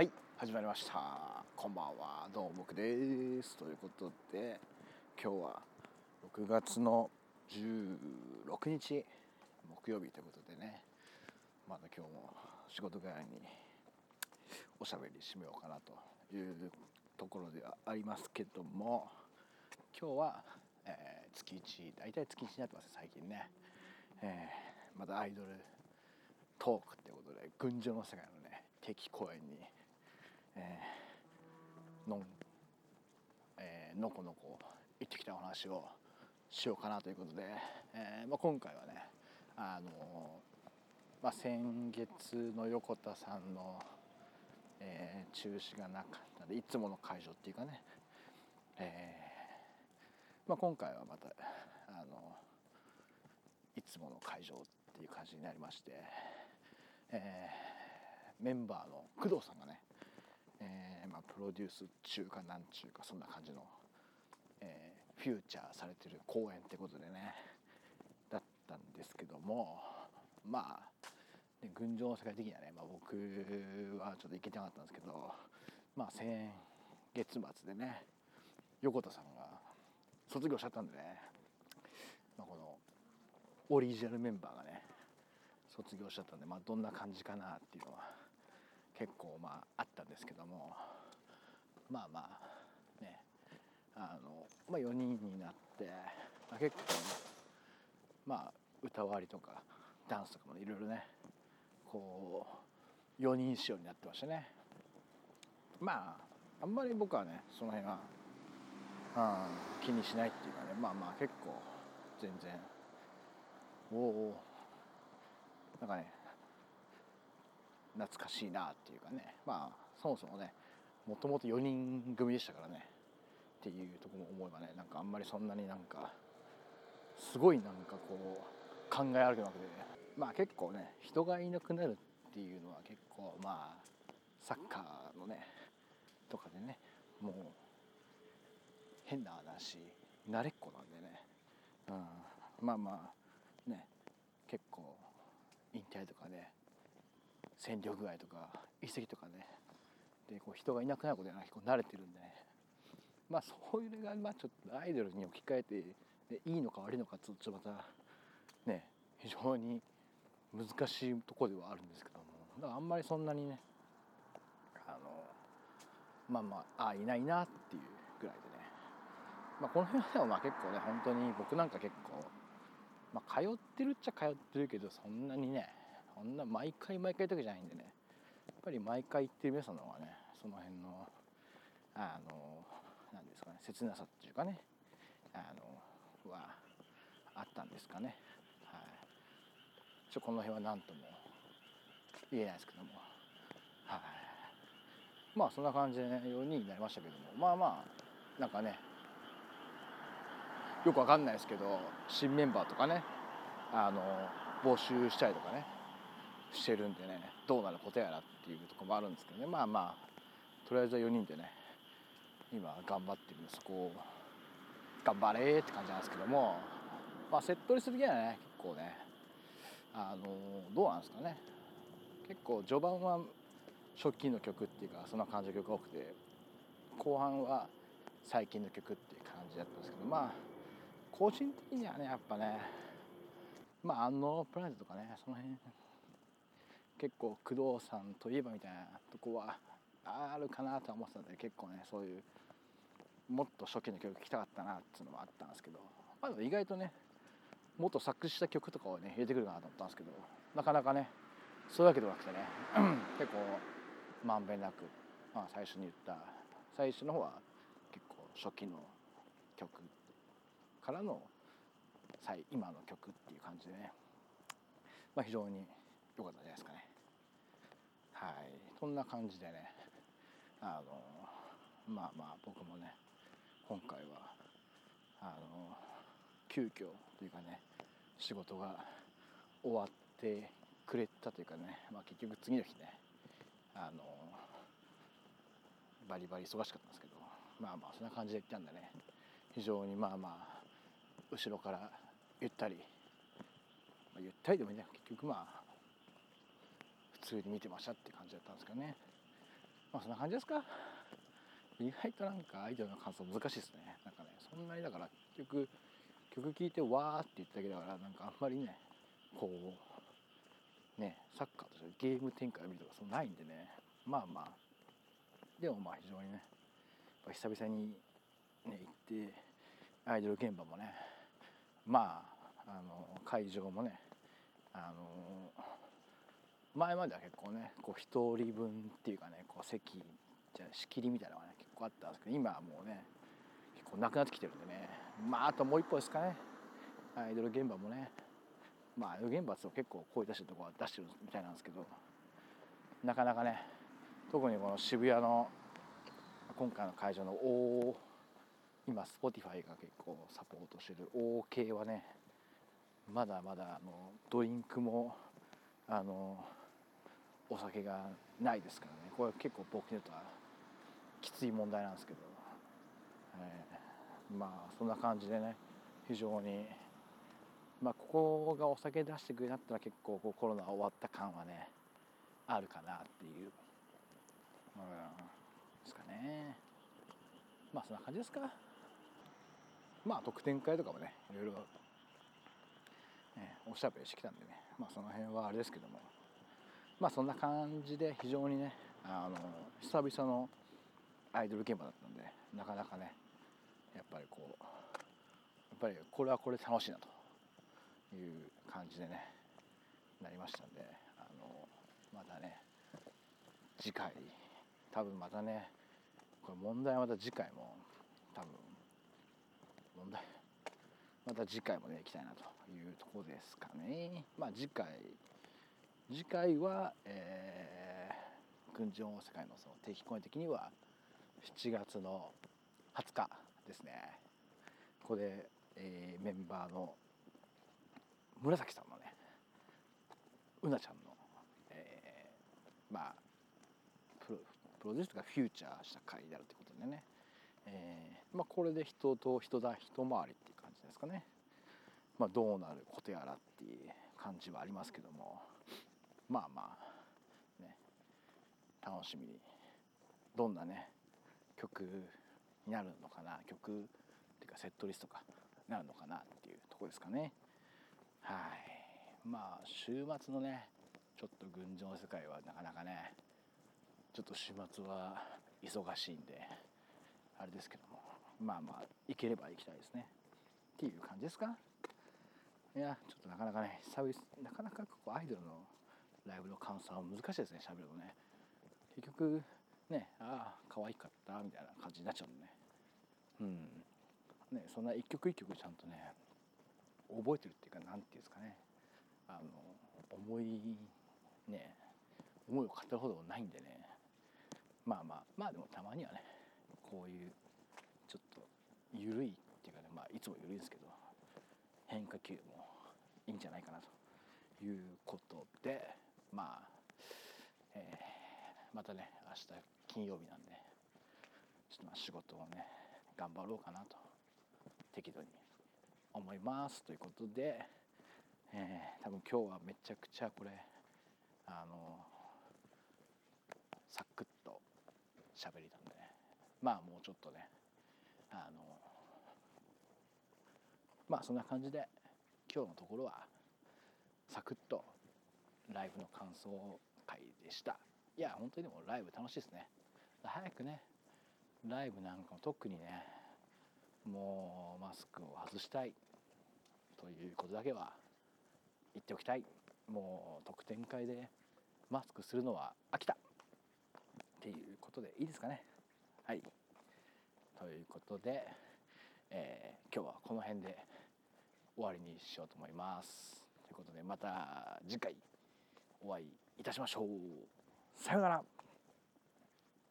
はい始まりました。こんばんはどうも僕です。ということで今日は6月の16日木曜日ということでね。まだ今日も仕事帰りにおしゃべりしめようかなというところではありますけども今日は、えー、月1大体月1になってます最近ね、えー、またアイドルトークってことで群青の世界のね敵公演に、えー、のん、えー、のこのこ行ってきたお話をしようかなということで、えーまあ、今回はねあのまあ、先月の横田さんの、えー、中止がなかったでいつもの会場っていうかね、えーまあ、今回はまたあのいつもの会場っていう感じになりまして、えー、メンバーの工藤さんがね、まあ、プロデュース中かなんちゅうかそんな感じの、えー、フューチャーされてる公演ってことでねだったんですけどもまあ、ね、群青の世界的にはね、まあ、僕はちょっと行けてなかったんですけどまあ先月末でね横田さんが卒業しちゃったんでね、まあ、このオリジナルメンバーがね卒業しちゃったんで、まあ、どんな感じかなっていうのは結構まああったんですけどもまあまあねあの、まあ、4人になって、まあ、結構ねまあ歌割りとかダンスとかもいろいろねこう4人仕様になってましたね。まああんまり僕はねその辺は、うん、気にしないっていうかねまあまあ結構全然おおなんかね懐かしいなっていうかね。まあそもそもねもともと4人組でしたからね。っていうとこも思えばねなんかあんまりそんなになんかすごいなんかこう考えあるわけで、ね、まあ結構ね人がいなくなるっていうのは結構まあサッカーのねとかでねもう変な話慣れっこなんでね、うん、まあまあね結構引退とかね戦力外とか移籍とかね。でこう人がいなくなることには結構慣れてるんでね。まあそういうのがまあちょっとアイドルに置き換えてでいいのか悪いのかちょっとまたね非常に難しいところではあるんですけども。だからあんまりそんなにねあのまあまああいないなっていうぐらいでね。まあこの辺はでもまあ結構ね本当に僕なんか結構まあ通ってるっちゃ通ってるけどそんなにねそんな毎回毎回とかじゃないんでね。やっぱり毎回行ってる皆さんの方がねその辺のあの何ですかね切なさっていうかねあのはあったんですかね。はい。ちょこの辺は何とも言えないですけども。はい。まあそんな感じで、ね、4人になりましたけども。まあまあなんかねよくわかんないですけど新メンバーとかねあの募集したりとかね。してるんでねどうなることやらっていうとこもあるんですけどね。まあまあとりあえずは4人でね今頑張ってるんでそこを頑張れって感じなんですけどもまあセットリスト的にはね結構ねあのどうなんですかね。結構序盤は初期の曲っていうかそんな感じの曲が多くて後半は最近の曲っていう感じだったんですけどまあ個人的にはねやっぱねまあ安納プライドとかねその辺結構工藤さんといえばみたいなとこはあるかなとは思ってたんで結構ねそういうもっと初期の曲聴きたかったなっていうのもあったんですけど、まあ、意外とねもっと作詞した曲とかをね入れてくるかなと思ったんですけどなかなかねそういうわけではなくてね 結構まんべんなく、まあ、最初に言った最初の方は結構初期の曲からの今の曲っていう感じでね、まあ、非常に良かったんじゃないですか。ねそんな感じでね。あのまあまあ僕もね今回はあの急遽というかね仕事が終わってくれたというかね、まあ、結局次の日ねあのバリバリ忙しかったんですけどまあまあそんな感じで行ったんでね非常にまあまあ後ろからゆったり、まあ、ゆったりでもいいんだけど結局まあ普通に見てましたって感じだったんですけどね。まあそんな感じですか。意外となんかアイドルの感想難しいですね。なんかねそんなにだから結局曲聴いてわーって言っただけだからなんかあんまりねこうねサッカーとしてゲーム展開を見るとかそんないんでね。まあまあ。でもまあ非常にね久々にね行ってアイドル現場もねまああの会場もねあの前までは結構ねこう1人分っていうかねこう席じゃ仕切りみたいなのがね結構あったんですけど今はもうね結構なくなってきてるんでねまああともう一歩ですかね。アイドル現場もねまあアイドル現場って結構声出してるとこは出してるみたいなんですけどなかなかね特にこの渋谷の今回の会場の大今 Spotify が結構サポートしてる OK はねまだまだあのドリンクもあのお酒がないですからね。これ結構僕にとってはきつい問題なんですけど、えー、まあそんな感じでね非常にまあここがお酒出してくれなったら結構こうコロナ終わった感はねあるかなっていう、うん、ですかね。まあそんな感じですか。まあ特典会とかもねいろいろ、ね、おしゃべりしてきたんでね。まあその辺はあれですけども。まあそんな感じで非常にねあの久々のアイドル現場だったんでなかなかねやっぱりこうやっぱりこれはこれ楽しいなという感じでねなりましたんであのまたね次回多分またねこれ問題はまた次回も多分問題また次回もね行きたいなというとこですかね。まあ次回次回は、えー、群青世界のその定期公演的には7月の20日ですね。ここで、えー、メンバーの紫さんのねうなちゃんの、えー、まあプロプロデュースとかフューチャーした回であるということでね、えー、まあ、これで人と人だ一回りっていう感じですかね、まあ、どうなることやらっていう感じはありますけども。まあまあね楽しみにどんなね曲になるのかな曲っていうかセットリストかなるのかなっていうとこですかね。はい。まあ週末のねちょっと群青の世界はなかなかねちょっと週末は忙しいんであれですけどもまあまあ行ければ行きたいですね。っていう感じですか。いやちょっとなかなかね久々なかなかここアイドルのライブの感想は難しいですね喋るのね。結局ねああ可愛かったみたいな感じになっちゃうのね。うん。ねそんな一曲一曲ちゃんとね覚えてるっていうか何て言うんですかね。あの思いね思いを語るほどないんでね。まあまあまあでもたまにはねこういうちょっと緩いっていうかねまあいつも緩いですけど変化球もいいんじゃないかなということでまあ、えー、またね明日金曜日なんでちょっとまあ仕事をね頑張ろうかなと適度に思います。ということで、えー、多分今日はめちゃくちゃこれあのサクッと喋りなんでねまあもうちょっとねあのまあそんな感じで今日のところはサクッとライブの感想会でした。いや本当にでもライブ楽しいですね。早くねライブなんかも特にねもうマスクを外したいということだけは言っておきたい。もう特典会でマスクするのは飽きた。っていうことでいいですかね。はい。ということで、えー、今日はこの辺で終わりにしようと思います。ということでまた次回。お会いいたしましょう。さようなら。